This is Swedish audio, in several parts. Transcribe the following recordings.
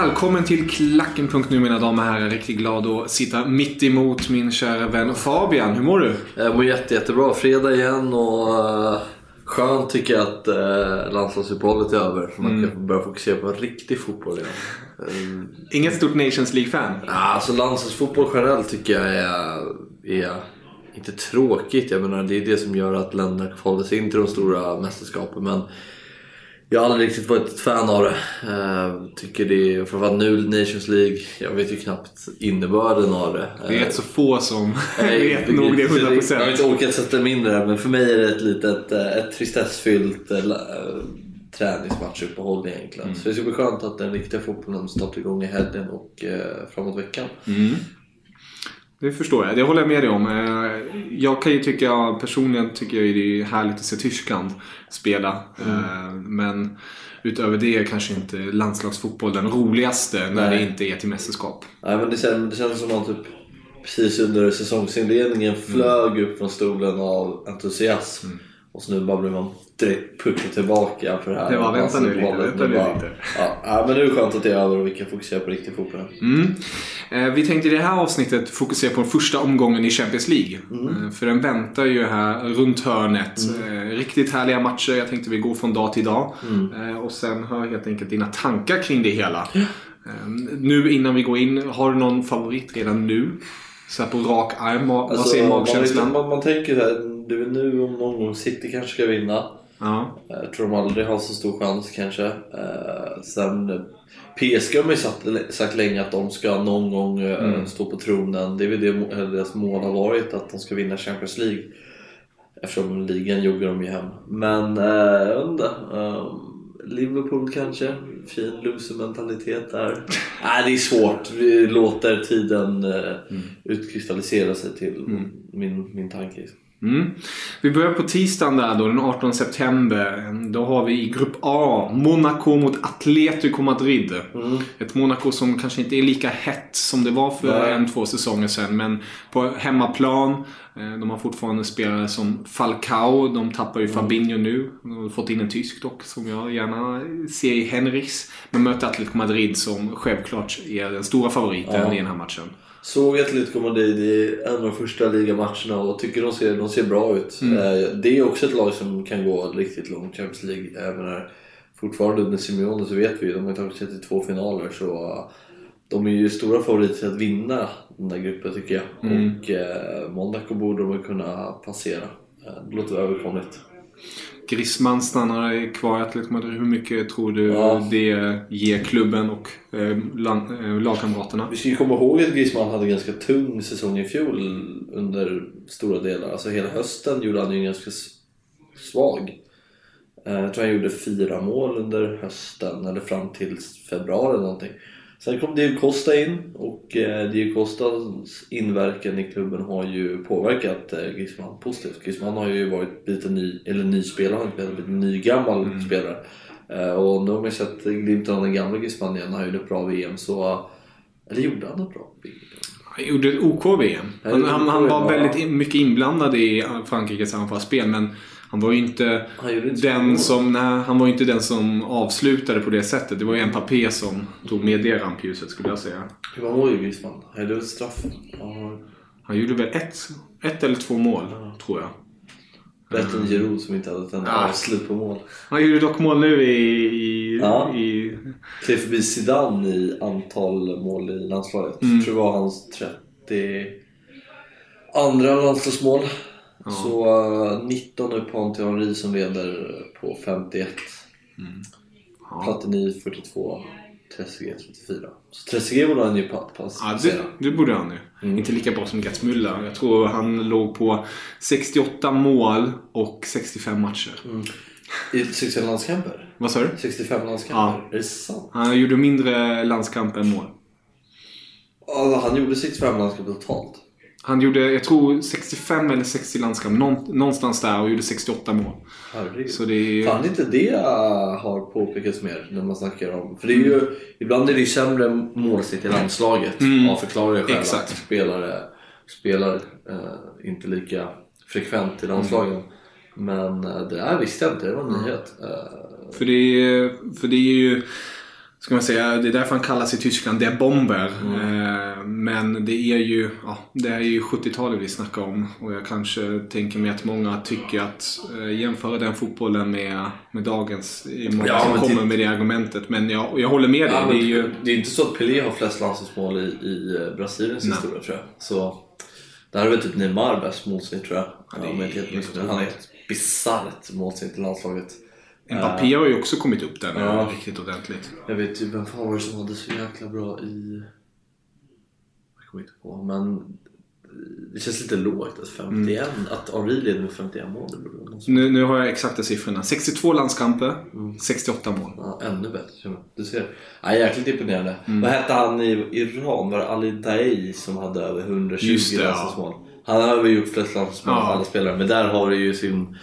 Välkommen till Klacken.nu mina damer och herrar. Riktigt glad att sitta mitt emot min kära vän Fabian. Hur mår du? Jag mår jätte, jättebra. Fredag igen och uh, skönt tycker jag att uh, landslagsuppehållet är över. Så man Mm. kan börja fokusera på riktig fotboll igen. Uh, Inget stort Nations League-fan? alltså landslagsfotboll generellt tycker jag är, är inte tråkigt. Jag menar det är det som gör att länderna håller sig in till de stora mästerskapen. Men jag har aldrig riktigt varit ett fan av det. Uh, tycker det är, framförallt nu Nations League, jag vet ju knappt innebörden av det. Det är Eh, rätt så få som Nej, vet nog det Jag har 100%. inte orkat sätta mig in det men för mig är det ett litet eh, ett tristessfyllt eh, träningsmatchuppehåll egentligen. Så det ska bli skönt att den riktiga fotbollen startar igång i helgen och eh, framåt veckan. Det förstår jag. Det håller jag med dig om. Eh, Jag kan ju tycka, personligen tycker jag det är härligt att se Tyskland spela. Eh, Men utöver det är kanske inte landslagsfotboll den roligaste när Nej. det inte är till mästerskap. Nej, men det, känns, det känns som att typ precis under säsongsinledningen flög upp från stolen av entusiasm. Och så nu bara blir man direkt pushad tillbaka för det här. Det var, vänta nu lite, vänta nu lite. Ja, men nu är det skönt att det är över och vi kan fokusera på riktig fotboll. Mm. Eh, Vi tänkte i det här avsnittet fokusera på den första omgången i Champions League. Eh, För den väntar ju här runt hörnet. Eh, Riktigt härliga matcher. Jag tänkte vi går från dag till dag. Eh, Och sen hör helt enkelt dina tankar kring det hela. Eh, Nu innan vi går in, har du någon favorit redan nu? Så här på rak arm, vad vad säger Alltså, man, magkänslan? man, man tänker så här, det är nu om någon gång City kanske ska vinna. Ja. Jag tror de aldrig har så stor chans kanske. Eh, sen eh, PSG har man ju sagt, sagt länge att de ska någon gång eh, Mm. stå på tronen. Det är väl det deras mål har varit, att de ska vinna Champions League. Eftersom ligan joggar de ju hem. Men eh, jag vet inte. Eh, Liverpool kanske? Fin loser-mentalitet där. Nej, det är svårt. Vi låter tiden eh, utkristallisera sig till min, min tanke. Mm. Vi börjar på tisdagen där då, den 18 september. Då har vi i Grupp A Monaco mot Atletico Madrid. Ett Monaco som kanske inte är lika hett som det var för Nej. en, två säsonger sedan. Men på hemmaplan. eh, De har fortfarande spelare som Falcao. De tappar ju Fabinho nu. De har fått in en tysk dock som jag gärna ser i Henrichs. Men möter Atletico Madrid som självklart är den stora favoriten i den här matchen. Såg Atletico Madrid i en av de första ligamatcherna och tycker de ser, de ser bra ut. Mm. Eh, Det är också ett lag som kan gå riktigt långt i Champions League. Även när fortfarande under Simeone så vet vi ju, de har tagit sig till två finaler så de är ju stora favoriter till att vinna den där gruppen tycker jag. Mm. Och eh, Monaco borde de kunna passera. Eh, Det låter överkomligt. Griezmann stannar kvar i Atletico Madrid. Hur mycket tror du Ja. det ger klubben och eh, land, eh, lagkamraterna? Vi ska ju komma ihåg att Griezmann hade en ganska tung säsong i fjol under stora delar. Alltså hela hösten gjorde han ju ganska svag. Eh, Jag tror han gjorde fyra mål under hösten, eller fram till februari eller någonting. Sen kom Diego Costa in och eh, Diego Costas inverkan i klubben har ju påverkat eh, Griezmann positivt. Griezmann har ju varit lite ny, eller ny spelare, han har blivit en ny gammal spelare. Eh, Och nu har man ju sett glimten av den gamla Griezmann igen, han gjorde ett bra VM så... Eller gjorde han ett bra VM? Han gjorde ett OK-VM. Ja, Han, han, han var OK, väldigt mycket inblandad i Frankrikes anfallsspel men han var ju inte inte den som, nej, han var inte den som avslutade på det sättet. Det var ju Mbappé som tog med det rampljuset skulle jag säga. Hur många mål gjorde Griezmann? Gjorde ett straff. Ja, Han gjorde väl ett, ett eller två mål, tror jag. Bättre än Giroud som inte hade ett enda Ja. avslut på mål. Han gjorde dock mål nu i... i, Ja. i Klev förbi Zidane i antal mål i landslaget. Mm. Jag tror det var hans 30 andra landslagsmål. Så eh, 19 är Ponty Henry som leder på 51. ja. Platini 42. Trezeguet 34. Så Trezeguet borde han ju pa- Ja, det, det borde han ju. Mm. Inte lika bra som Gats Müller. Jag tror han låg på 68 mål och 65 matcher. Mm. I 65 landskamper? Vad sa du? 65 landskamper? Ja. Är det sant? Han gjorde mindre landskamper än mål. Ja, han gjorde 65 landskamper totalt. Han gjorde, jag tror 65 eller 60 landskamper. Någon, någonstans där och gjorde 68 mål. Herregud. Så det är... Fan inte det har påpekats mer när man snackar om... För det är ju, ibland är det ju sämre målsnitt i landslaget Mm. av förklarliga skäl. Exakt. Att spelare spelar eh, inte lika frekvent i landslagen. Mm. Men eh, det där visste jag inte, det var en nyhet. För det är, för det är ju... Ska man säga, det är därför han kallas i Tyskland Der Bomber. Eh, men det är ju ja, det är ju 70-talet vi snackar om. Och jag kanske tänker mig att många tycker att eh, jämföra den fotbollen med, med dagens. Är många Ja, som kommer det- med det argumentet. Men jag, jag håller med dig. ja, det är ju, det är inte så att Pelé har flest landslagsmål i, i eh, Brasiliens Nej. historia tror jag. Så där är väl typ Neymar bäst målsnitt tror jag. det är inte helt helt. Han har ett bisarrt målsnitt i landslaget. Mbappé har ju också kommit upp nu Ja. riktigt ordentligt. Jag vet ju vem fan var det som hade så jäkla bra i... Jag kommer inte på, men det känns lite lågt att 51, att Henri leder med 51 mål. Nu, nu har jag exakta siffrorna. 62 landskamper, 68 mål. Ja, ännu bättre. Du ser. Ja, jäkligt imponerande. Mm. Vad hette han i Iran? Var det Ali Daei som hade över 120 Just det, ja. landslagsmål? Han har väl gjort flest landslagsmål av Ja. alla spelare, men där har det ju sin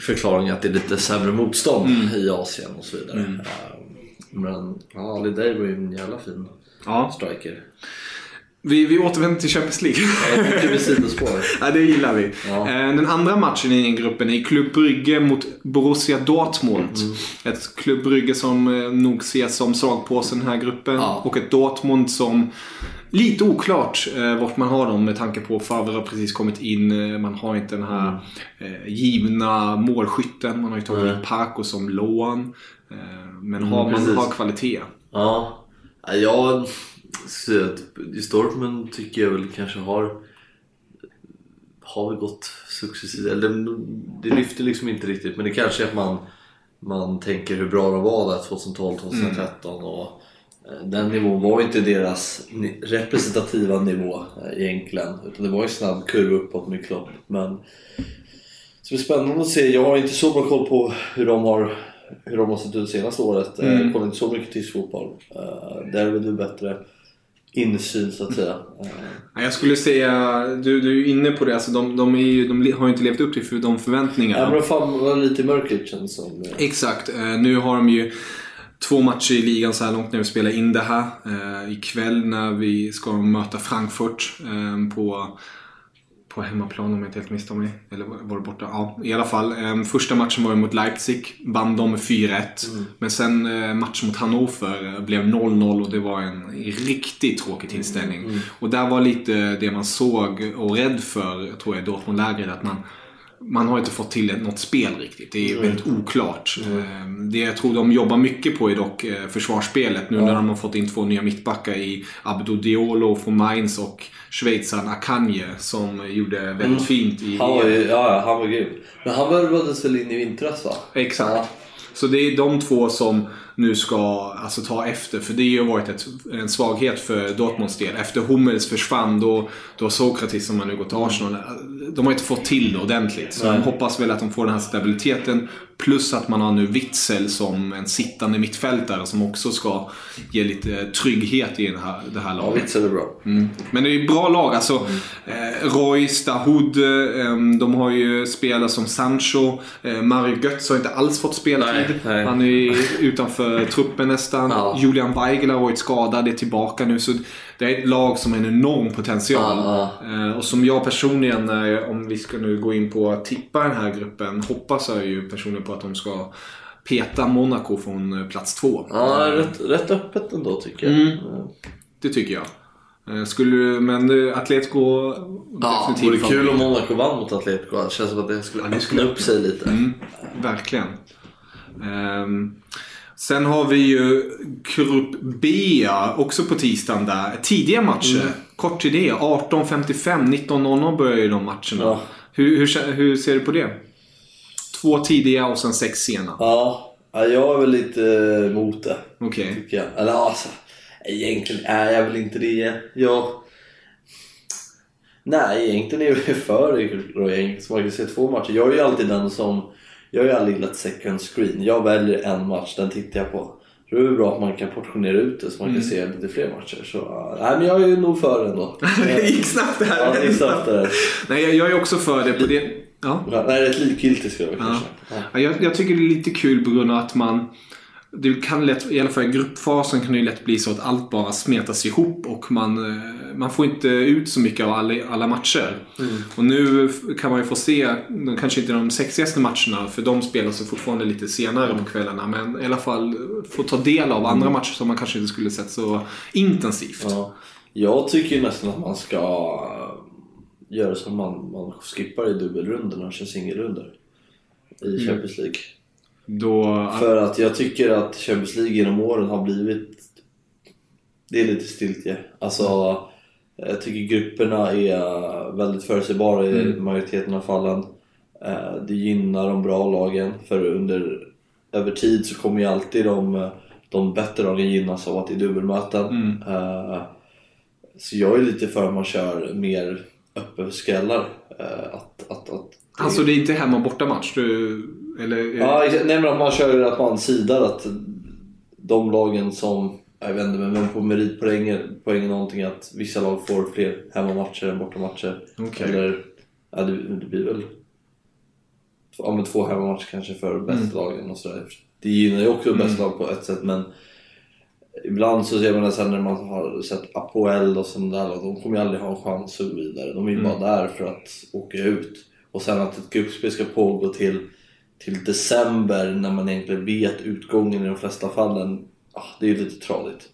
förklaring att det är lite sämre motstånd Mm. i Asien och så vidare. Ja, Men ja, Ali Daei var ju en jävla fin Ja. striker. Vi, vi återvänder till Champions League. Ja, det gillar vi. Ja. Eh, Den andra matchen i gruppen är Club Brygge mot Borussia Dortmund. Mm. Ett Club Brygge som eh, nog ses som slagpåsen i den här gruppen. Ja. Och ett Dortmund som Lite oklart eh, vart man har dem med tanke på att Favre har precis kommit in. Eh, man har inte den här eh, givna målskytten. Man har ju tagit in Paco som lån. Eh, men har, man precis. har kvalitet. Ja, Ja, jag ser att just Dortmund tycker jag väl kanske har har väl gått successivt, eller det lyfter liksom inte riktigt men det kanske är att man man tänker hur bra de var där 2012, 2013 och eh, den nivån var inte deras representativa nivå eh, egentligen utan det var en snabb kurva uppåt med Klopp men så det är spännande att se. Jag har inte så bra koll på hur de har hur de har sett ut senaste året. Mm. Jag kollar inte så mycket tysk fotboll. Där är väl du bättre insyn så att säga. Eh, Ja, Jag skulle säga, du, du är ju inne på det, alltså de, de, är ju, de har ju inte levt upp till för de förväntningarna. Ja men fan var lite mörkret känns som. eh, Exakt. Eh, nu har de ju två matcher i ligan så här långt när vi spelar in det här. Eh, ikväll när vi ska möta Frankfurt eh, på, på hemmaplan om jag inte helt misstar mig. Eller var det borta? Ja, i alla fall. Eh, första matchen var ju mot Leipzig. Vann de med 4-1. Men sen eh, matchen mot Hannover eh, blev 0-0 och det var en riktigt tråkig tillställning. Och där var lite det man såg och rädd för, tror jag, Dortmund-lägret. Att man man har inte fått till något spel riktigt. Det är väldigt oklart. Eh, Det jag tror de jobbar mycket på är dock eh, försvarsspelet. Nu när de har fått in två nya mittbackar i Abdo Diolo från Mainz och schweizaren Akanje som gjorde väldigt fint i... Han var ju, ja, ja, han var grym. Men han värvades väl in i vintras va? Exakt. Ja. Så det är de två som nu ska alltså, ta efter. För det har ju varit ett, en svaghet för Dortmunds del. Efter Hummels försvann då, då Sokratis som har nu gått till Arsenal. De har inte fått till det ordentligt. Så de hoppas väl att de får den här stabiliteten. Plus att man har nu Witzel som en sittande mittfältare som också ska ge lite trygghet i den här, det här Ja, laget. Witzel är bra. Mm. Men det är ju bra lag. Alltså, eh, Royce, Dahoud, eh, de har ju spelare som Sancho. Eh, Mario Götze har inte alls fått speltid. Nej, nej. Han är utanför truppen nästan. Ja. Julian Weigel har varit skadad, är tillbaka nu. Så det är ett lag som har en enorm potential. Ja, Eh, Och som jag personligen, eh, om vi ska nu gå in på att tippa den här gruppen, hoppas jag ju personligen på att de ska peta Monaco från eh, plats två. Ja, rätt, rätt öppet ändå tycker jag. Mm. Det tycker jag. Skulle, men Atletico Ja, det vore kul om Monaco vann mot Atletico. Det känns som att det skulle det öppna skulle upp sig lite. Mm, verkligen. Ehm, sen har vi ju Grupp B också på tisdagen där. Tidiga matcher. Mm. Kort till det. 18.55, 19.00 börjar ju de matcherna. Ja. Hur, hur, hur ser du på det? Två tidiga och sen sex sena. Ja, ja, jag är väl lite emot det. Okej. Tycker jag. Eller alltså, egentligen är jag väl inte det. Jag... Nej, egentligen är jag för det. Man kan se två matcher. Jag är ju alltid den som... Jag har ju aldrig gillat second screen. Jag väljer en match, den tittar jag på. Det är bra att man kan portionera ut det så man kan se lite fler matcher. Så, nej, men jag är ju nog för ändå. det gick snabbt det här. Ja, det gick snabbt där. Nej, jag, är också för det. På det. Ja. Ja, nej, rätt likgiltig ska jag Ja. kanske. Ja, jag, jag tycker det är lite kul på grund av att man det kan lätt, i alla fall i gruppfasen kan det ju lätt bli så att allt bara smetas ihop och man, eh, man får inte ut så mycket av alla, alla matcher. Och nu kan man ju få se, kanske inte de sexigaste matcherna för de spelas fortfarande lite senare på kvällarna. Men i alla fall få ta del av andra matcher som man kanske inte skulle sett så intensivt. Ja. Jag tycker ju nästan att man ska göra som man, man skippar i dubbelrundorna och kör singelrundor i Champions League. Då, För att jag tycker att Champions League genom åren har blivit... Det är lite stiltje. Alltså, jag tycker grupperna är väldigt förutsägbara i majoriteten av fallen. Eh, Det gynnar de bra lagen för under över tid så kommer ju alltid de, de bättre lagen gynnas av att det är dubbelmöten. Eh, Så jag är lite för att man kör mer öppen skrällar. Eh, Att, att, att alltså det är inte hemma och borta match du, eller? Ja, exakt. nej men att man kör att man sidar att de lagen som, jag vet inte, men på meritpoäng poäng är någonting att vissa lag får fler hemmamatcher än bortamatcher. Okej. Eller, ja det, det blir väl ja, men två hemmamatcher kanske för bästa lagen och sådär. Det gynnar ju också bästa lag på ett sätt men Ibland så ser man det sen när man har sett Apoel och sådana där lag, de kommer ju aldrig ha en chans att gå vidare. De är ju bara där för att åka ut. Och sen att ett gruppspel ska pågå till, till december när man egentligen vet utgången i de flesta fallen. Ah, det är ju lite tradigt.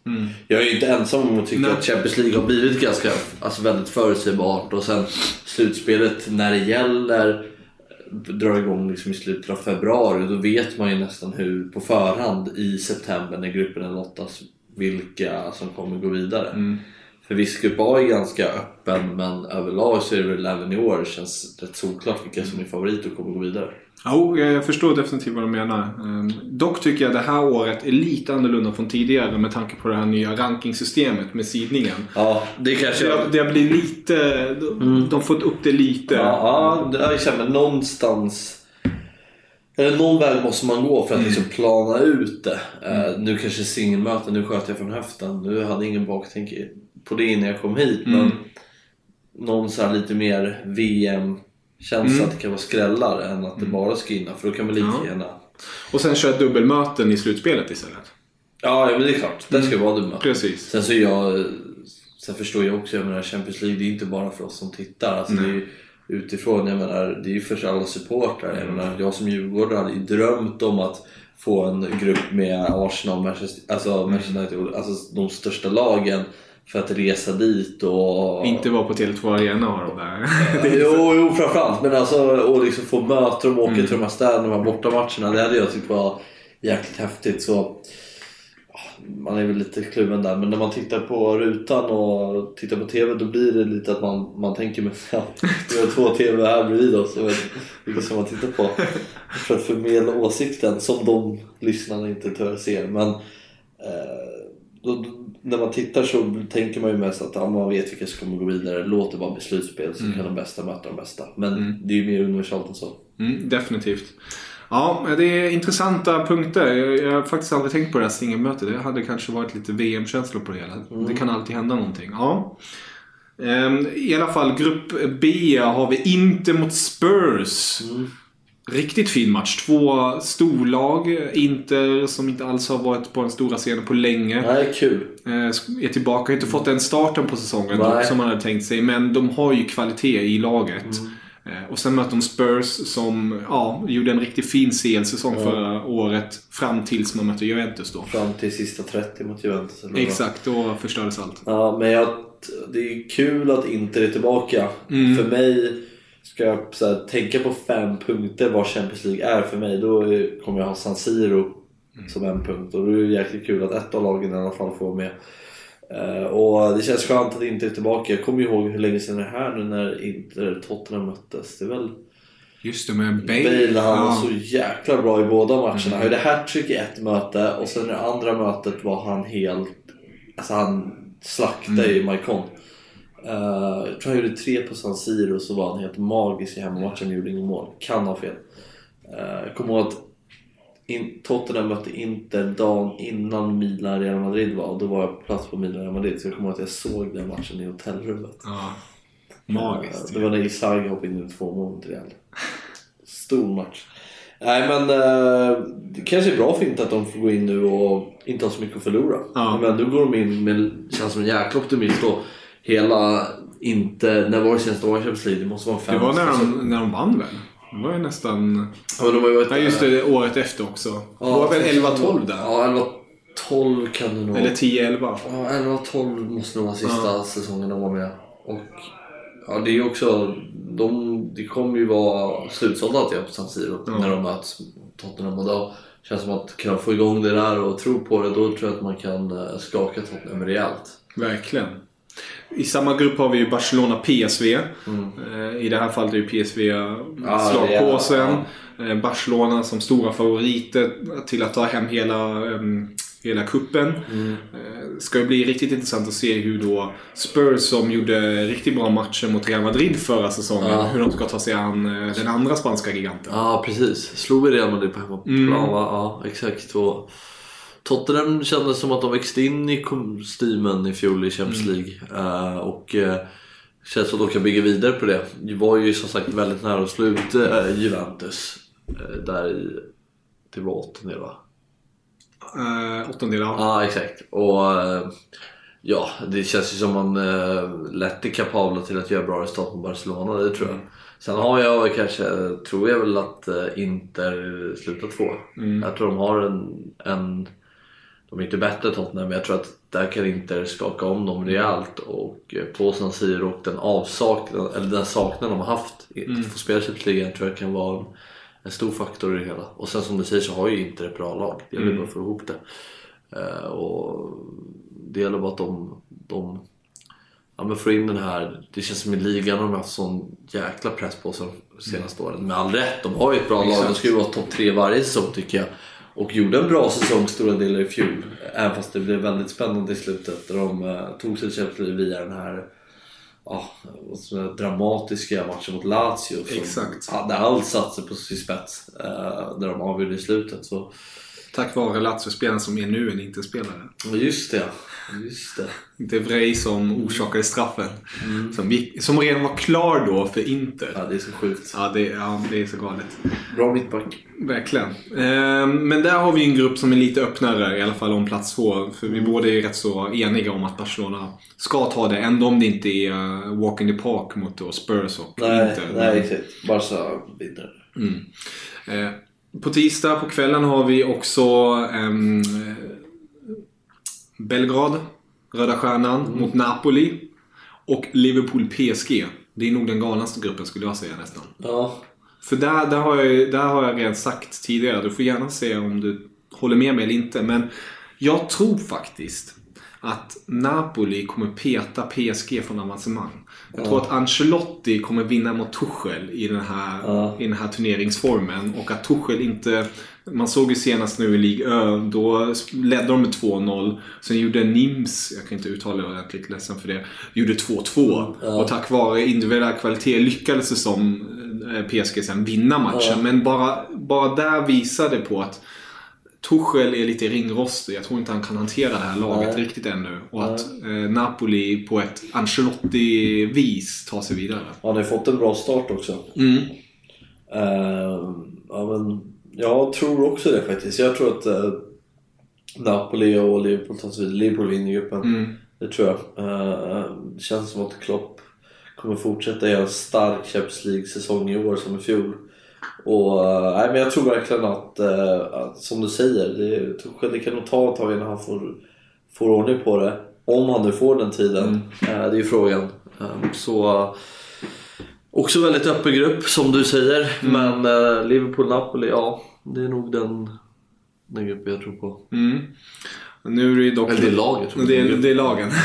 Jag är ju inte ensam om att tycka Nej. att Champions League har blivit ganska, alltså väldigt förutsägbart och sen slutspelet när det gäller drar igång liksom i slutet av februari då vet man ju nästan hur på förhand i september när grupperna lottas vilka som kommer gå vidare. För viss grupp A är ganska öppen men överlag så är det väl även i år känns rätt solklart vilka som är favoriter och kommer gå vidare. Jo, jag jag förstår definitivt vad du menar. Ehm, Dock tycker jag det här året är lite annorlunda från tidigare med tanke på det här nya rankingsystemet med sidningen. Ja, det kanske... Det, det blivit lite... De har fått upp det lite. Ja, ja exakt, men någonstans... Eller någon väg måste man gå för att liksom plana ut det. Eh, nu kanske singelmöten, nu sköt jag från höften. Nu hade jag ingen baktänk på det innan jag kom hit. Men någon så lite mer VM-känsla att det kan vara skrällar än att det bara ska inna. För då kan man lika Ja. gärna... Och sen kör dubbelmöten i slutspelet istället. Ja, men det är klart. Det ska vara dumma. Precis. Sen så jag... Sen förstår jag också, jag menar Champions League det är inte bara för oss som tittar. Alltså, det är ju utifrån, jag menar det är ju för alla supportrar. Jag menar jag som djurgårdare hade ju drömt om att få en grupp med Arsenal, Manchester, alltså Manchester United, alltså de största lagen. För att resa dit och... Inte vara på Tele2 Arena och de där. jo, jo, framförallt. Men alltså och liksom få möta dem och åka till de här städerna, de här bortamatcherna. Det hade jag tyckt var jäkligt häftigt. Så man är väl lite kluven där. Men när man tittar på rutan och tittar på TV då blir det lite att man, man tänker med ja, vi har två TV här bredvid oss. Jag vet vilka som man tittar på. För att förmedla åsikten som de lyssnarna inte tyvärr ser. Men eh, då, när man tittar så tänker man ju mest att ja, man vet vilka som kommer gå vidare. Låt det vara beslutspel så kan de bästa möta de bästa. Men det är ju mer universalt än så. Mm, definitivt. Ja, det är intressanta punkter. Jag, har faktiskt aldrig tänkt på det här singelmötet. Det hade kanske varit lite VM-känslor på det hela. Det kan alltid hända någonting. Ja. Ehm, I alla fall, grupp B har vi inte mot Spurs. Riktigt fin match. Två storlag. Inter som inte alls har varit på den stora scenen på länge. Nej, kul. Eh, är tillbaka. Inte fått den starten på säsongen Nej. som man hade tänkt sig. Men de har ju kvalitet i laget. Mm. Eh, Och sen möter de Spurs som ja, gjorde en riktigt fin CL-säsong förra året. Fram tills man mötte Juventus då. Fram till sista 30 mot Juventus. eller? Exakt, då förstördes allt. Ja, men jag, det är kul att Inter är tillbaka. Mm. För mig, ska jag här, tänka på fem punkter vad Champions League är för mig, då kommer jag ha San Siro Mm. som en punkt. Och då är det jäkligt kul att ett av lagen i alla fall får med. Eh, och det känns skönt att Inter är tillbaka. Jag kommer ihåg hur länge sedan det är här nu när Inter Tottenham möttes. Det är väl Just det, med Bale. Bale, han var Ja. så jäkla bra i båda matcherna. Mm. Han gjorde hattrick i ett möte och sen i det andra mötet var han helt... Alltså han slaktade Mm. ju Maicon. Uh, jag tror han gjorde tre på San Siro och så var han helt magisk i hemmamatchen och gjorde inget mål. Kan ha fel. Uh, jag kommer ihåg att in, Tottenham mötte Inter dagen innan Milan Real Madrid var och då var jag på plats på Milan Real Madrid så jag kommer ihåg att jag såg den matchen i hotellrummet. Ja. Magiskt. Det var när Isagi hoppade in i två mål mot Real. Stor match. Nej men det kanske är bra för inte att de får gå in nu och inte ha så mycket att förlora. Ja. Men nu går de in med, känns som en jäkla optimist och hela inte, när var det senast de var i Champions League? Det måste vara fem Det var när de, när de vann väl? Det var ju nästan... Ja, men de har ju varit, Ja just det, året efter också. det var väl 11-12 där? Ja 11-12 kan det nog Eller 10-11? Ja, 11-12 måste nog vara sista säsongen de var med. Och ja, det är ju också... De, det kommer ju vara slutsålt alltid på San Siro när de möts Tottenham. Och då känns som att kan de få igång det där och tro på det, då tror jag att man kan eh, skaka Tottenham rejält. Verkligen. I samma grupp har vi ju Barcelona-PSV. Eh, I det här fallet är ju PSV Ja, slagpåsen. det Eh, Barcelona som stora favoriter till att ta hem hela, hela kuppen. Mm. Eh, ska ju bli riktigt intressant att se hur då Spurs som gjorde riktigt bra matcher mot Real Madrid förra säsongen. Ja. Hur de ska ta sig an den andra spanska giganten. Ja, precis. Slog vi Real Madrid på hemmaplan Mm. va? Ja, exakt. Och Tottenham kändes som att de växte in i kostymen i fjol i Champions Mm. League. Eh, och uh, känns som att de kan bygga vidare på det. Det var ju som sagt väldigt nära att slå ut eh, Juventus. eh, där i... Det var åttondel va? Uh, åttondel, ja. Ja, exakt. Och eh, ja, det känns ju som man uh, lätt är kapabla till att göra bra resultat mot Barcelona, det tror jag. Sen har jag kanske, tror jag väl att Inter slutar två. Jag tror de har en, en de är inte bättre Tottenham, men jag tror att där kan Inter skaka om dem rejält. Och eh, på San Siro och den avsaknad, eller den saknad de har haft mm. att få spela Champions League tror jag kan vara en, en stor faktor i det hela. Och sen som du säger så har ju Inter ett bra lag. Det gäller bara att få ihop det. Eh, och det gäller bara att de, de ja, men får in den här, det känns som i ligan har de haft sån jäkla press på sig de senaste åren. Med all rätt, de har ju ett bra lag. De ska ju vara topp tre varje säsong tycker jag. Och gjorde en bra säsong stora delar i fjol. Även fast det blev väldigt spännande i slutet. Där de eh, tog sig Champions League via den här ja, dramatiska matchen mot Lazio. Som Exakt. hade allt satt sig på sin spets. Eh, där de avgjorde i slutet. Så, Tack vare Lazio-spelaren som är nu en inte-spelare. just det, just det. De Vrij som orsakade straffen. Som, gick, som redan var klar då för Inter. Ja, det är så sjukt. Ja, det, ja, det är så galet. Bra mittback. Verkligen. Ehm, Men där har vi en grupp som är lite öppnare, i alla fall om plats två. För vi båda är rätt så eniga om att Barcelona ska ta det, ändå om det inte är uh, walk in the park mot Spurs och Nej, Inter. nej exakt. Barca vinner. Eh, På tisdag på kvällen har vi också ehm, eh, Belgrad, Röda Stjärnan, mot Napoli. Och Liverpool-PSG. Det är nog den galnaste gruppen skulle jag säga nästan. Ja, För där, där, har jag, där har jag redan sagt tidigare, du får gärna säga om du håller med mig eller inte. Men jag tror faktiskt att Napoli kommer peta PSG från avancemang. Jag tror att Ancelotti kommer vinna mot Tuchel i den, här, Ja. i den här turneringsformen. Och att Tuchel inte... Man såg ju senast nu i Ligue Ö, då ledde de med 2-0. Sen gjorde Nims, jag kan inte uttala det ordentligt, ledsen för det, gjorde 2-2. Och tack vare individuell kvalitet lyckades det som eh, PSG sen vinna matchen. Men bara, bara där visade på att Tuchel är lite ringrostig. Jag tror inte han kan hantera det här laget Nej. riktigt ännu. Och att eh, Napoli på ett Ancelotti-vis tar sig vidare. han har fått en bra start också. Mm. Eh, ja, men jag tror också det faktiskt. Jag tror att eh, Napoli och Liverpool tar sig vidare. Liverpool vinner gruppen. Mm. Det tror jag. Eh, det känns som att Klopp kommer fortsätta göra en stark Champions League-säsong i år som i fjol. Och, eh, nej, men jag tror verkligen att, eh, att som du säger, det, det kan nog ta ett tag innan han får, får ordning på det. Om han nu får den tiden. Eh, det är ju frågan. Så Också väldigt öppen grupp som du säger. Men eh, Liverpool-Napoli, ja. Det är nog den, den gruppen jag tror på. Mm. Nu är det dock... Eller det är laget. Det är, det är lagen.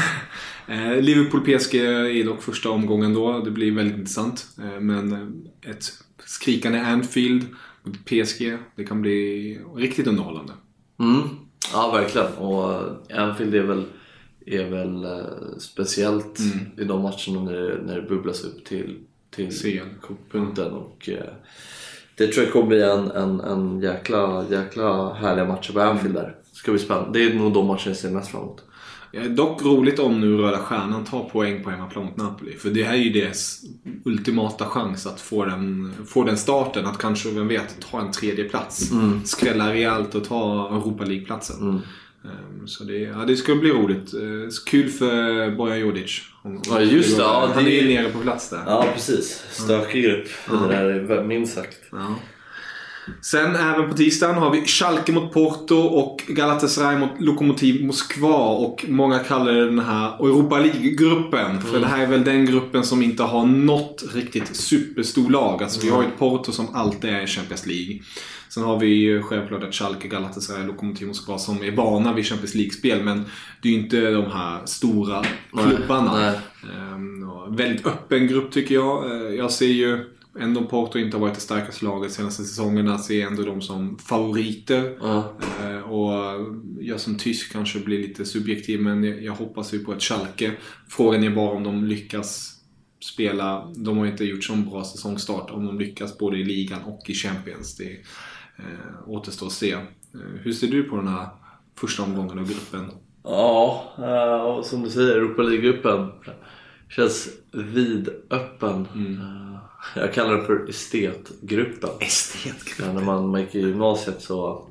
Eh, Liverpool-PSG är dock första omgången då. Det blir väldigt intressant. Eh, Men eh, ett skrikande Anfield mot PSG, det kan bli riktigt underhållande. Mm. Ja, verkligen. Och Anfield är väl, är väl speciellt i de matcherna när det, när det bubblas upp till, till punkten. Och, eh, det tror jag kommer bli en, en, en jäkla, jäkla härliga matcher på Anfield där. Ska bli spännande. Det är nog de matcher jag ser mest fram emot. Ja, dock roligt om nu Röda Stjärnan tar poäng på hemmaplan mot Napoli. För det här är ju deras ultimata chans att få den, få den starten. Att kanske, vem vet, ta en tredje plats. Skrälla rejält och ta Europa League-platsen. Ehm, Så det, ja, det ska bli roligt. Eh, Kul för Bojan Jodic. Ja, just det. Ja, Han det- är ju nere på plats där. Ja, precis. Stökig grupp. Det där är minst sagt. Ja. Sen även på tisdagen har vi Schalke mot Porto och Galatasaray mot Lokomotiv Moskva. Och många kallar det den här Europa League-gruppen. För det här är väl den gruppen som inte har något riktigt superstor lag. Alltså vi har ju ett Porto som alltid är i Champions League. Sen har vi ju självklart ett Schalke, Galatasaray, Lokomotiv Moskva som är vana vid Champions League-spel. Men det är ju inte de här stora klubbarna. nej. Ehm, och väldigt öppen grupp tycker jag. Eh, Jag ser ju ändå Porto inte har varit det starkaste laget de senaste säsongerna. Ser jag ändå dem som favoriter. Ja. Eh, Och jag som tysk kanske blir lite subjektiv men jag- hoppas ju på ett Schalke. Frågan är bara om de lyckas spela. De har inte gjort sån bra säsongstart. Om de lyckas både i ligan och i Champions. Det eh, återstår att se. Eh, hur ser du på den här första omgången av gruppen? Ja, eh, och som du säger, Europa League-gruppen känns vidöppen. Eh, Jag kallar den för estetgruppen. Estetgruppen. Ja, när man, man gick i gymnasiet så,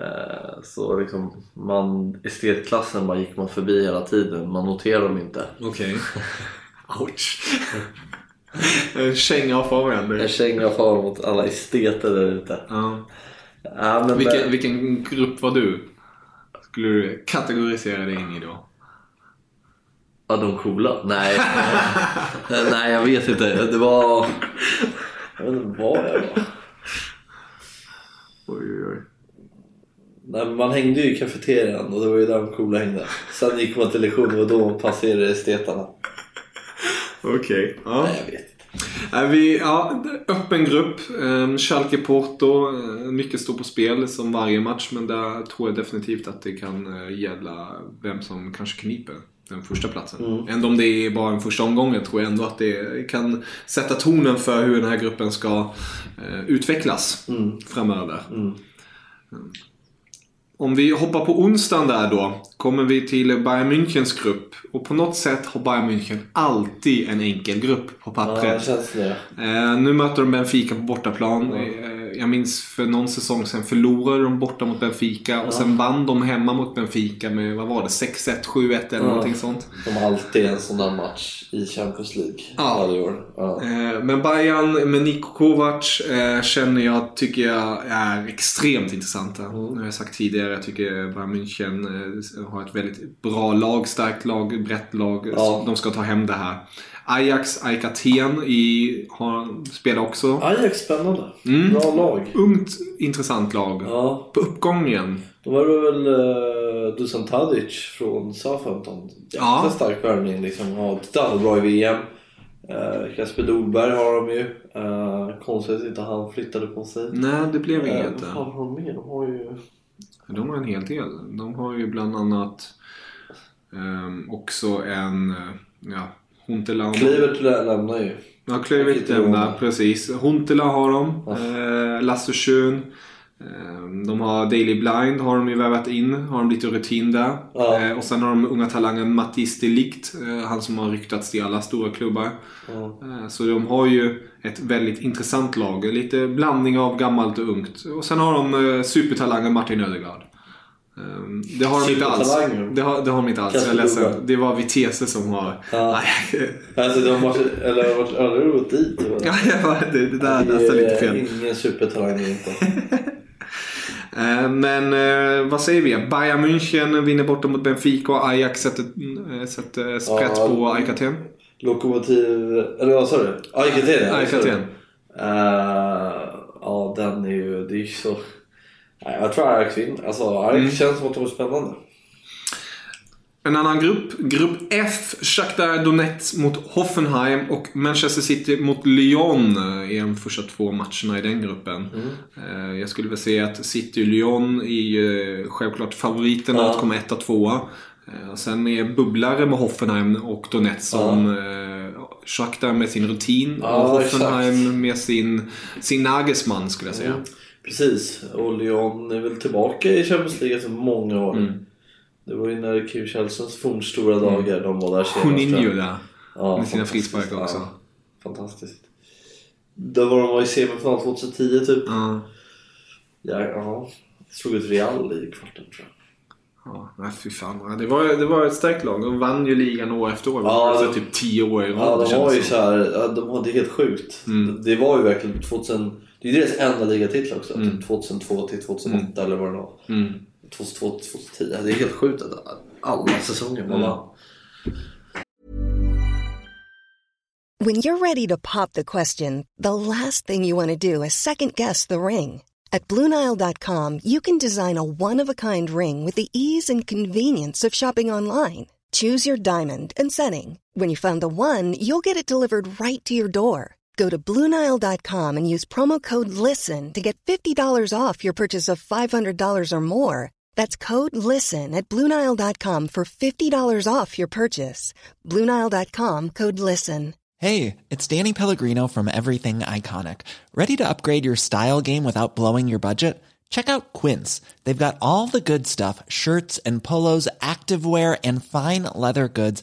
eh, så liksom man, estetklassen bara gick man förbi hela tiden. Man noterade dem inte. Okej. Ouch. En känga av Fabian. Jag det- känner far mot alla esteter där ute. Ja. Ja, Vilken, vilken grupp var du? Skulle du kategorisera dig in i då? Ja, de coola? Nej. Nej, jag vet inte. Det var... Jag vet inte vad jag var. Oj, oj, oj. Nej, man hängde ju i kafeterian och det var ju där de coola hängde. Sen gick man till lektion och då passerade estetarna. Okej. Ja. Nej, jag vet inte. Vi, ja, öppen grupp. Um, Schalke Porto. eh, mycket står på spel som varje match. Men där tror jag definitivt att det kan eh, gälla vem som kanske kniper den första platsen. Ändå om det är bara en första omgången tror jag ändå att det kan sätta tonen för hur den här gruppen ska eh, utvecklas framöver. Om vi hoppar på onsdagen där då, kommer vi till Bayern Münchens grupp. Och på något sätt har Bayern München alltid en enkel grupp på Ja, pappret. det. Eh, nu möter de Benfica på bortaplan. Eh, jag minns för någon säsong sen förlorade de borta mot Benfica och sen vann de hemma mot Benfica med, vad var det, 6-1, 7-1 eller någonting sånt. De har alltid en sån där match i Champions League Ja. varje år. Ja. Eh, men Bayern med Niko Kovac eh, känner jag, tycker jag är extremt intressanta. Det har jag sagt tidigare. Jag tycker Bayern München eh, har ett väldigt bra lag, starkt lag, brett lag. Ja. De ska ta hem det här. Ajax, AIK Aten i, har, spelar också. Ajax, spännande. Mm. Bra lag. Ungt, intressant lag. Ja, På uppgången. då var det väl uh, Dusan Tadic från Southampton. Jäkla Ja. stark värvning liksom. Ja, titta, han var bra i VM. Uh, Kasper Dolberg har de ju. Uh, konstigt att inte han flyttade på sig. Nej, det blev Eh, inget Vad där. fan har de mer? De har ju... De har en hel del. De har ju bland annat ehm, också en, eh, ja, Huntela. Klivert lä- lämnar ju. Ja, Klövert Lite lämnar, precis. Huntela har de. Eh, Lasse Schön. Eh, De har Daily Blind har de ju vävat in, har de lite rutin där. Ja. Eh, Och sen har de unga talangen Mattis de Ligt, eh, han som har ryktats till alla stora klubbar. Ja. Eh, Så de har ju ett väldigt intressant lag. Lite blandning av gammalt och ungt. Och sen har de supertalangen Martin Ödegaard. Eh, Det har de inte alls. Det har, det har de inte alls. Jag är ledsen. Det var Vitesse som har... Ja. Alltså de har eller har varit aldrig gått dit. Ja, var- det, det där är Det nästan lite fel. Ingen supertalang inte. Eh, Men eh, vad säger vi? Bayern München vinner borta mot Benfica och Ajax sätter, eh, sätter sprätt Ja. på Aikaten. Lokomotiv... Eller vad sa du? Aikaten. Aikaten. Uh, ja, den är ju... Det är ju så... Nej, jag tror Ajax vinner. Alltså Ajax Mm. känns som att de är spännande. En annan grupp, grupp F. Shakhtar Donetsk mot Hoffenheim och Manchester City mot Lyon eh, är de första två matcherna i den gruppen. Eh, Jag skulle väl säga att City och Lyon är ju självklart favoriterna Ja. att komma etta, tvåa. Eh, Sen är bubblare med Hoffenheim och Donetsk som eh, Shakhtar med sin rutin Ja, och exakt. Hoffenheim med sin, sin Nagelsmann skulle jag säga. Mm. Precis. Och Lyon är väl tillbaka i Champions League efter många år. Mm. Det var ju när Kim Källströms fornstora dagar de var där senast. Juninho där. Ja, med sina frisparkar också. Ja, fantastiskt. Det var de var i semifinal 2010 typ. Ja. Ja, ja. Slog ut Real i kvarten tror jag. Ja, nej, fy fan. Det var, det var ett starkt lag. De vann ju ligan år efter år. Ja, alltså, de- typ tio år i rad. Ja, de var ju så här, de hade helt sjukt. Mm. Det var ju verkligen 2000, det är deras enda ligatitel också. Mm. Typ 2002 till 2008 eller vad det var. Mm. 2002 till 2010. Det är helt sjukt att alla säsonger man Mm. vann. When you're ready to pop the question, the last thing you want to do is second guess the ring. At Bluenile.com, you can design a one of a kind ring with the ease and convenience of shopping online. Choose your diamond and setting. When you find the one, you'll get it delivered right to your door. Go to Bluenile.com and use promo code LISTEN to get $50 off your purchase of $500 or more. That's code LISTEN at Bluenile.com for $50 off your purchase. Bluenile.com code LISTEN. Hey, it's Danny Pellegrino from Everything Iconic. Ready to upgrade your style game without blowing your budget? Check out Quince. They've got all the good stuff shirts and polos, activewear, and fine leather goods,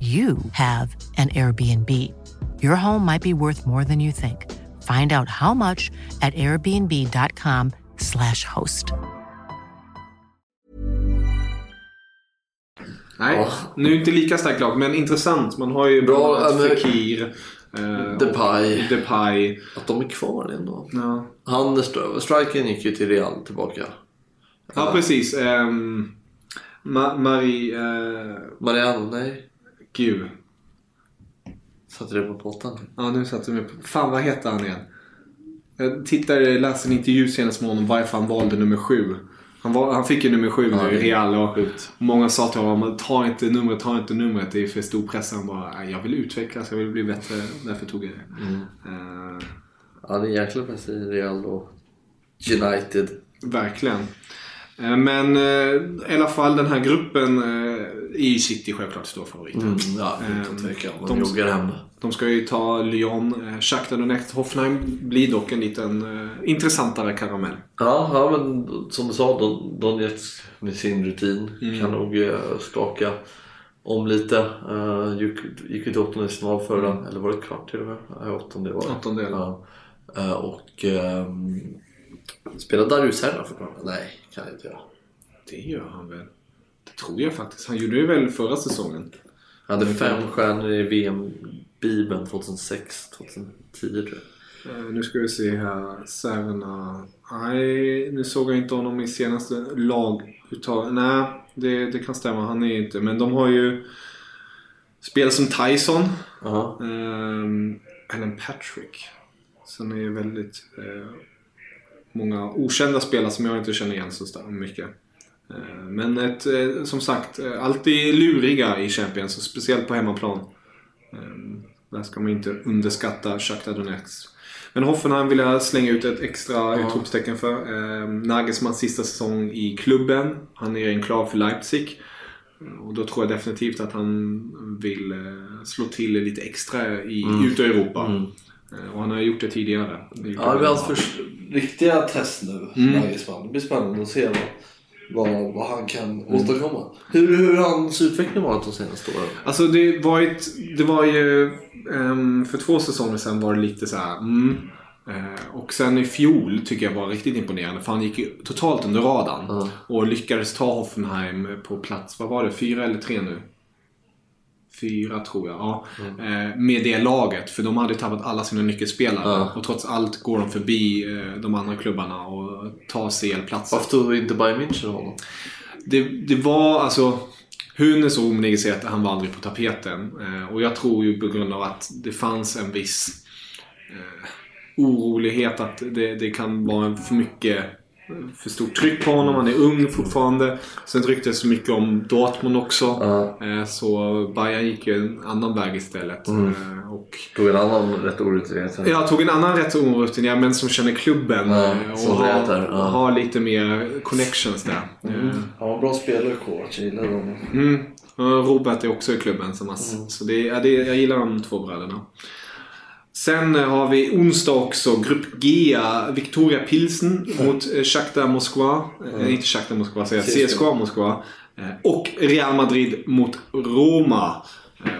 you have an Airbnb. Your home might be worth more than you think. Find out how much at airbnb.com/slash host. Nej, Ja. nu är inte lika starkt lag, men intressant. Man har ju Bra, men- Fekir. Depay. Depay. Att de är kvar ändå. Ja. Han, stri- strikern gick ju till Real tillbaka. ja, precis. Um, Ma- Marie... Uh, Mariano, nej. Gud. Satte det på pottan. Ja, nu satte mig på... Fan, vad heter han igen? Jag tittade, läste en intervju senast med honom varför han valde nummer sju. Han, var, han fick ju nummer sju Ja, nu i Real och sjukt. många sa till honom ta inte numret, ta inte numret. Det är för stor press. Han bara, "Nej, jag vill utvecklas, jag vill bli bättre. Därför tog jag det. Mm. Eh, Ja, det är jäkla press i Real och United. Verkligen. Eh, Men eh, i alla fall den här gruppen eh, är ju City självklart stor favorit. Mm, ja, utan Ehm, tvekan. de- De joggar hem. De ska ju ta Lyon. Eh, Shakhtar Donetsk. Hoffenheim blir dock en liten eh, intressantare karamell. Ja, ja, men som du sa, Don- Donetsk med sin rutin kan nog eh, skaka om lite. Uh, gick, gick ju till åttondelsfinal förra, eller var det kvart till och med? Ja, åttondel var det. Åttondel. Eh, och um, spelar Darius Herra fortfarande? Nej, kan jag inte göra. Det gör han väl? Det tror jag faktiskt. Han gjorde det väl förra säsongen. Han hade fem stjärnor i VM Bibeln 2006, 2010 tror jag. Eh, nu ska vi se här. Säverna. Nej, nu såg jag inte honom i senaste laguttag. Nej, det, det kan stämma. Han är inte. Men de har ju spel som Tyson. Ja. Um, Alan Patrick. Sen är väldigt eh, många okända spelare som jag inte känner igen så mycket. Eh, men ett, eh, som sagt, eh, alltid luriga i Champions, speciellt på hemmaplan. Där ska man inte underskatta Shakhtar Donetsk. Men Hoffenheim vill jag slänga ut ett extra utropstecken för. Eh, Nagelsmans sista säsong i klubben. Han är en klar för Leipzig. Och då tror jag definitivt att han vill slå till lite extra i, ute i Europa. Eh, Och han har gjort det tidigare. Det Ja, det blir hans första riktiga test nu, Mm. Det blir spännande att se vad, vad, vad han kan åstadkomma. Hur hur har hans utveckling varit de senaste åren? Alltså det var ju, det var ju ehm, för två säsonger sedan var det lite så här. Mm, eh, och sen i fjol tycker jag var riktigt imponerande för han gick ju totalt under radarn. Ja. Och lyckades ta Hoffenheim på plats, vad var det, fyra eller tre nu? Fyra tror jag, ja. Eh, med det laget, för de hade tappat alla sina nyckelspelare. Ja. Och trots allt går de förbi eh, de andra klubbarna och tar CL-platser. Varför tog inte Bayern München honom? Det, det var alltså... Hunes Rummenigge säger att han var aldrig på tapeten. Eh, och jag tror ju på grund av att det fanns en viss orolighet att det, det kan vara för mycket för stort tryck på honom. Han är ung fortfarande. Sen ryktades det mycket om Dortmund också. Ja. Eh, så Bayern gick ju en annan väg istället. Eh, och Tog en annan rätt orutinerad jag tog en annan rätt orutinerad men som känner klubben. Ja, eh, och som har, ja. har lite mer connections där. Var en bra spelare, Kovac. Jag gillade honom. Mm. Robert är också i klubben. Så, mass. så det, ja, det, jag gillar de två bröderna. Sen eh, har vi onsdag också Grupp G. Victoria Pilsen mot eh, Shakhtar Moskva. Eh, inte Shakhtar Moskva, säger jag. CSKA. Moskva. Och Real Madrid mot Roma.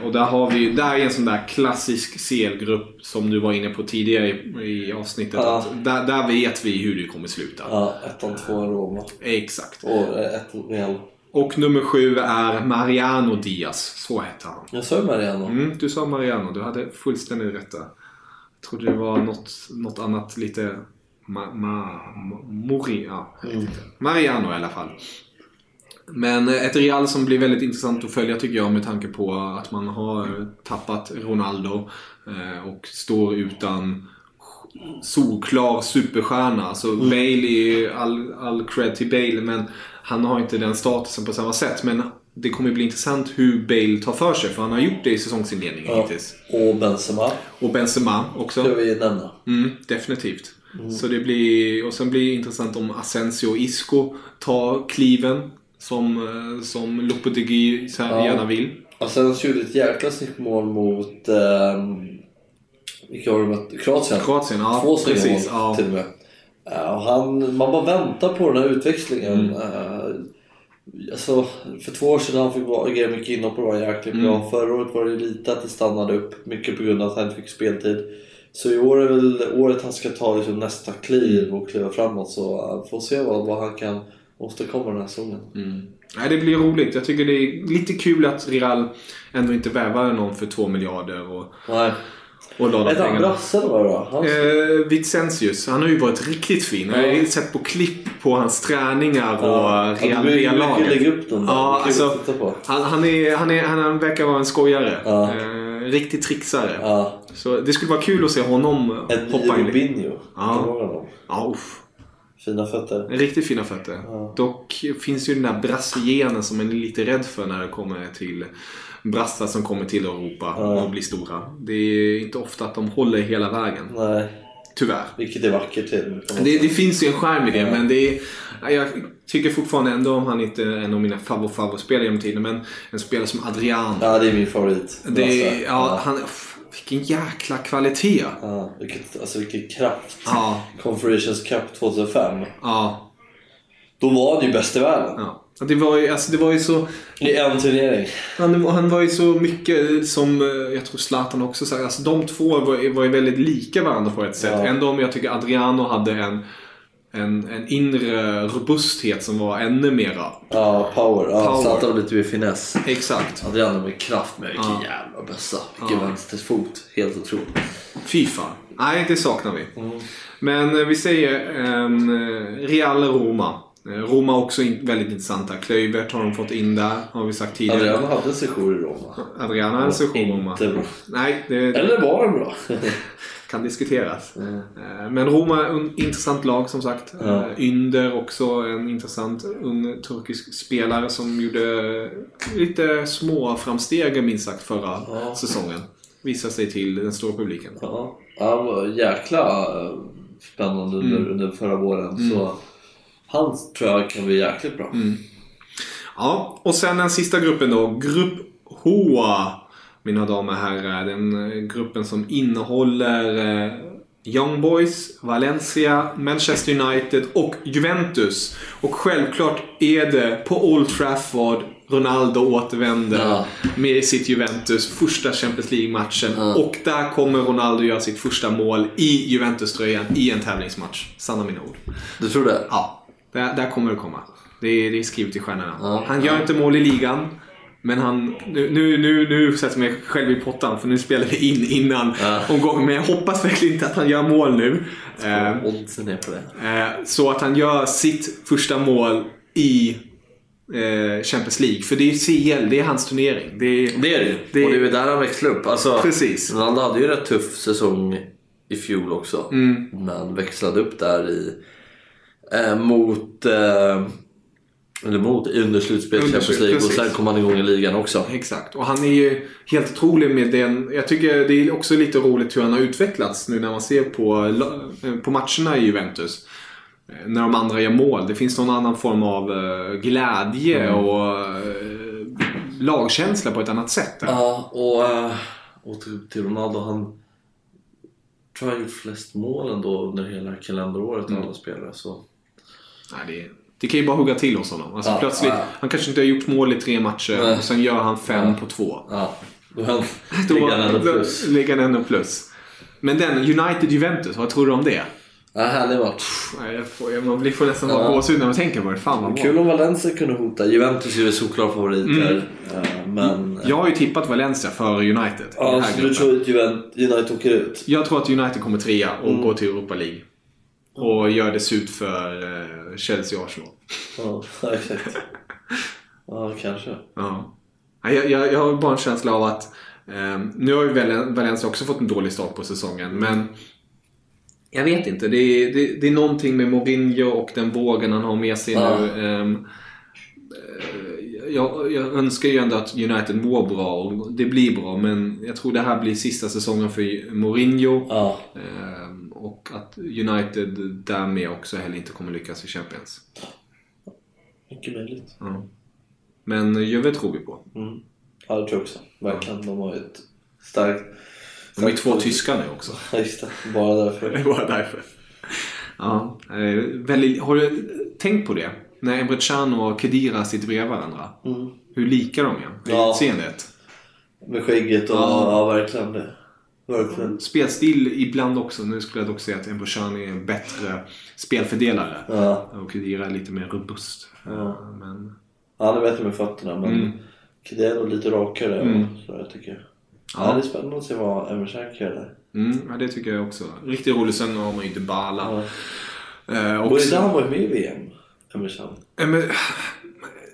Och där har vi där är en sån där klassisk CL-grupp som du var inne på tidigare i, i avsnittet. Ja. Där, där vet vi hur det kommer sluta. Ja, ettan, tvåan Roma. Exakt. Och eh, ett Real. Och nummer sju är Mariano Diaz. Så heter han. Jag sa ju Mariano. Mm, du sa Mariano, du hade fullständigt rätt där. Trodde det var något, något annat lite... Ma, ma, Mori, ja, inte. Mariano i alla fall. Men eh, ett Real som blir väldigt intressant att följa tycker jag med tanke på att man har tappat Ronaldo eh, och står utan solklar superstjärna. Alltså Bale är all, all cred till Bale men han har inte den statusen på samma sätt. Men det kommer bli intressant hur Bale tar för sig för han har gjort det i säsongsinledningen Ja. hittills. Och Benzema. Och Benzema också. Ska vi nämna. Mm, definitivt. Så det blir, och sen blir det intressant om Asensio och Isco tar kliven som, eh, som Lopetegui så här Ja. gärna vill. Så gjorde ett jäkla snyggt mål mot... Um, vilka har de mött? Kroatien. Kroatien, ja Två snygga mål. Ja. till och med. Och han, man bara väntar på den här utväxlingen. Mm. Eh, alltså, för två år sedan han fick agera mycket inhopp och var jäkligt Mm. bra. Förra året var det lite att det stannade upp. Mycket på grund av att han inte fick speltid. Så i år är väl året han ska ta liksom nästa kliv och kliva framåt. Så uh, får se vad, vad han kan åstadkomma den här säsongen. Mm. Nej, det blir roligt. Jag tycker det är lite kul att Real ändå inte värvar någon för två miljarder och, Nej. Och la de Ett pengarna. brasse vad det var? Han, Eh, Vicentius, han har ju varit riktigt fin. Jag har sett på klipp på hans träningar och Ja, Real ja, vill lägga upp den där. Ja, alltså, han, han, är, han, är, han verkar vara en skojare. Ja. Eh, riktig trixare. ja, Så det skulle vara kul att se honom en hoppa in. Robinho. Ja. Ja, uff. Fina fötter. Riktigt fina fötter. Dock finns ju den där brassegenen som man är lite rädd för när det kommer till brassar som kommer till Europa och blir stora. Det är inte ofta att de håller hela vägen. Nej, Tyvärr. vilket är vackert något Det, det finns ju en skärm i det men det är, jag tycker fortfarande ändå om han inte är en av mina favvo-favvo-spelare genom tiden men en spelare som Adrian. Ja, det är min favorit. det, är- Brasse. ja, han, vilken jäkla kvalitet. Ja, vilket, alltså vilken kraft. Ja, Conference Cup 2005. ja, Då var han ju bäst i världen. ja. Det var ju, alltså, det var ju så... I en turnering. Han, han var ju så mycket som, eh, jag tror Zlatan också sa, alltså de två var, var ju väldigt lika varandra på ett sätt. Ja. Ändå om jag tycker Adriano hade en en, en inre robusthet som var ännu mera. Ja, power. Ja, Power. Zlatan lite vid finess. Exakt. Adriano med kraft med vilken Ja. jävla bössa. Vilken vänsterfot. Helt otroligt. Fy fan. Nej, det saknar vi. Mm. Men eh, vi säger en eh, Real Roma. Eh, Roma också in, väldigt intressanta. Klövert har de fått in där, har vi sagt tidigare. Adriano hade en session i Roma. Adriana en session Roma. Inte bra. Nej, det, Eller var den bra? kan diskuteras. Eh, Men Roma är ett intressant lag som sagt. Mm. Ynder också en intressant ung turkisk spelare som gjorde lite små framsteg minst sagt förra Ja. säsongen. Visade sig till den stora publiken. Ja, han var jäkla spännande under, Mm. under förra våren. Så han tror jag kan bli jäkligt bra. Mm. Ja, och sen den sista gruppen då. Grupp H. Mina damer och herrar. Den eh, gruppen som innehåller eh, Young Boys, Valencia, Manchester United och Juventus. Och självklart är det på Old Trafford Ronaldo återvänder Ja. med sitt Juventus första Champions League-matchen. Ja. Och där kommer Ronaldo göra sitt första mål i Juventus-tröjan i en tävlingsmatch. Sanna mina ord. Du tror det? Ja, där, där kommer det komma. Det är, det är skrivet i stjärnorna. Ja. Han gör inte mål i ligan. Men han, nu, nu, nu, nu sätter jag mig själv i pottan för nu spelar vi in innan Ja. omgången. Men jag hoppas verkligen inte att han gör mål nu. Eh, Oddsen är på det. eh, så att han gör sitt första mål i eh, Champions League. För det är CL, det är hans turnering. Det är, Det är det. Det- Och det är där han växlar upp. Alltså, Precis. Ronaldo hade ju en rätt tuff säsong i fjol också. Mm. Men växlade upp där i eh, mot eh, eller mot under slutspelet i Champions League och sen kom han igång i ligan också. Exakt. Och han är ju helt otrolig med den. Jag tycker det är också lite roligt hur han har utvecklats nu när man ser på, la- på matcherna i Juventus. Eh, När de andra gör mål. Det finns någon annan form av eh, glädje Mm. och eh, lagkänsla på ett annat sätt. Ja, och, eh, och till, till Ronaldo, han tror jag har gjort flest mål ändå under hela kalenderåret av Mm. alla spelare. Så. Nej, det, det kan ju bara hugga till hos honom. Alltså, Ja, plötsligt, ja. Han kanske inte har gjort mål i tre matcher Nej. och sen gör han fem Ja. på två. Ja, då ligger han ändå plus. ligger han ändå plus. Men den, United-Juventus, vad tror du om det? Ja, härlig match. Får, jag, man blir får nästan Ja. vara gåshud när man tänker på det. Fan vad. Kul om Valencia kunde hota. Juventus är ju såklart favoriter. eh, Men... Jag har ju tippat Valencia före United Ja, så du tror att Juventus United åker ut? Jag tror att United kommer trea och Mm. går till Europa League. Och gör det surt för eh, Chelsea och Arsenal. Ja, exakt. Ja, kanske. Ja. Jag, jag, jag har bara en känsla av att eh, nu har ju Valen- Valencia också fått en dålig start på säsongen. Men jag vet inte. Det är, det, det är någonting med Mourinho och den vågen han har med sig Ja. nu. Eh, jag, jag önskar ju ändå att United mår bra och det blir bra. Men jag tror det här blir sista säsongen för Mourinho. Ja, Ehm, och att United därmed också heller inte kommer lyckas i Champions. mycket möjligt. Ja. Men Juve tror vi på. Mm. Ja, det tror jag också. Verkligen. De har ju ett starkt... De är starkt- två tyskar nu också. Ja, just det. Bara därför. Bara därför. Ja, eh, väldigt, har du tänkt på det? När Emre och Kedira sitter bredvid varandra. Mm. Hur lika de är i Ja. utseendet. Med skägget och... Ja. Ja, verkligen det. Verkligen. Spelstil ibland också. Nu skulle jag dock säga att Emre Can är en bättre spelfördelare. Ja. Och Kedira är lite mer robust. Ja. Men, Han är bättre med fötterna men Mm. det är lite rakare. Mm. Så jag tycker. Ja. Ja. det är spännande att se vad Emerson kan göra där. mm, ja, det tycker jag också. Riktigt roligt. Sen har man ju Dybala. Ja. Eh, Borde inte han varit med i VM? Emerson? Eh, Men,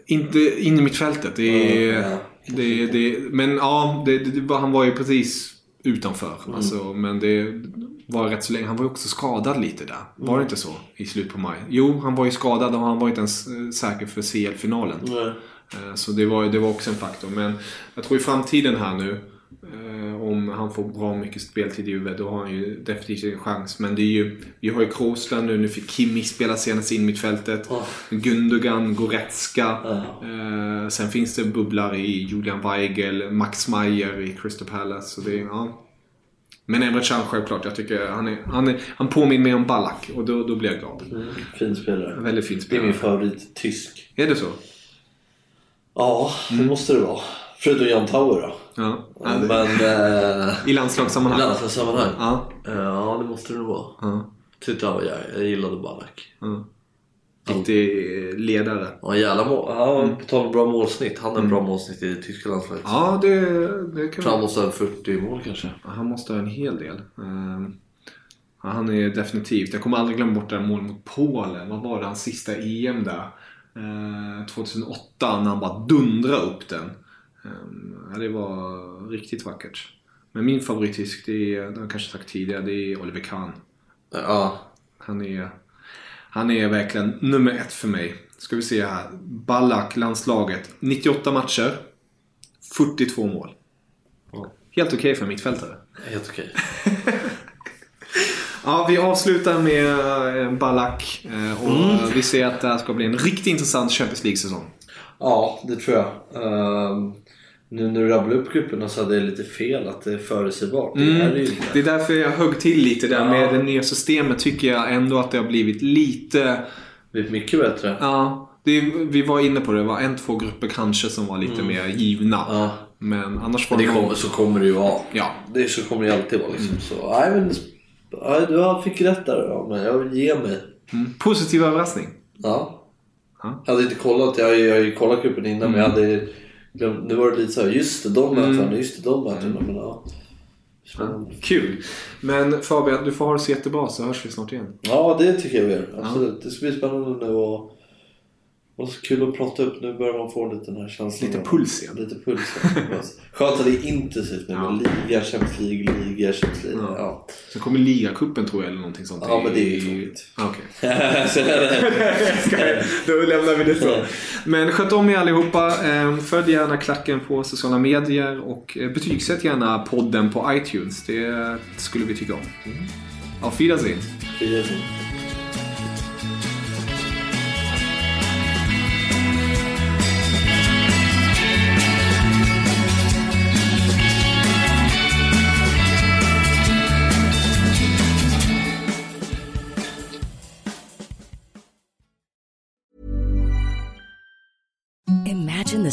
inte in i mittfältet. Det är, Ja, det, det, men ja, det, han var ju precis utanför. Mm. Alltså, men det var rätt så länge. Han var ju också skadad lite där. Var Mm. det inte så? I slutet på maj. Jo, han var ju skadad och han var inte ens eh, säker för CL-finalen. Nej. Eh, Så det var, det var också en faktor. Men jag tror i framtiden här nu. Han får bra mycket speltid i Juve då har han ju definitivt en chans. Men det är ju, vi har ju Kroos där nu. Nu fick Kimmich spela senast in mittfältet. Ja. Gundogan, Goretzka. Eh, sen finns det bubblar i Julian Weigel, Max Meyer i Crystal Palace. Så det, ja. Men Emre Can självklart. Jag tycker han, är, han, är, han påminner mig om Ballack och då, då blir jag glad. Mm. Fin spelare. Väldigt fin Det är min spelare. favorit tysk. Är det så? Ja, det måste det vara. Förutom Jan Tauer då. Ja. ja Men... Eh, I landslagssammanhang? landslagssammanhang. Ja. Ja, det måste det nog vara. ja. Tyckte han var jävla, jag gillade Ballack. Riktig eh, ledare. En jävla mål. Ja, på tal om bra målsnitt. Han har en bra målsnitt i tyska landslaget. Ja, det, det kan han måste ha en 40 mål kanske. Han måste ha en hel del. Ehm, ja, han är definitivt. Jag kommer aldrig glömma bort det målet mot Polen. Vad var det? Hans sista EM där. Ehm, 2008 när han bara dundrade upp den. Ehm, ja, det var riktigt vackert. Men min favorittysk, det är, det har jag kanske sagt tidigare, det är Oliver Kahn. Ja. Han är, han är verkligen nummer ett för mig. Ska vi se här. Ballack, landslaget. 98 matcher. 42 mål. Helt okej för en mittfältare. Helt okej. Ja, vi avslutar med eh, Ballack. eh, Och vi ser att det här ska bli en riktigt intressant Champions League-säsong. Ja, det tror jag. Ehm, nu när du rabblar upp grupperna så hade jag lite fel att det är förutsägbart. Det är det är därför jag högg till lite där med det nya systemet. Tycker jag ändå att det har blivit lite... Är mycket bättre. Ja, det, vi var inne på det. Det var en, två grupper kanske som var lite mer givna. Ja. Men annars var det... kommer, så kommer det ju vara. Ja. Det så kommer det alltid vara liksom. Så, nej, men, nej, du fick rätt där. Ja, men jag vill ge mig. Positiv överraskning. Ja. Ja. Jag hade inte kollat. Jag, jag har ju kollat gruppen innan men jag hade glömt. Nu var det lite så här, just det, de mötena, just det, de mötena. Men ja. Spännande. Kul. Men Fabian, du får ha det så jättebra så hörs vi snart igen. Ja, det tycker jag vi gör. Absolut. Det ska bli spännande nu och och så kul att prata upp. Nu börjar man få lite den här känslan. Lite puls igen. Lite puls igen. Skönt att det är intensivt nu med liga, Champions League, liga, Champions League. Ja. Sen kommer ligacupen tror jag eller någonting sånt. Ja, men det är ju tråkigt. Ah, Okej. Då lämnar vi det så. Men sköt om er allihopa. Eh, Följ gärna Klacken på sociala medier och eh, betygsätt gärna podden på iTunes. Det skulle vi tycka om. Auf Wiedersehen. Wiedersehen.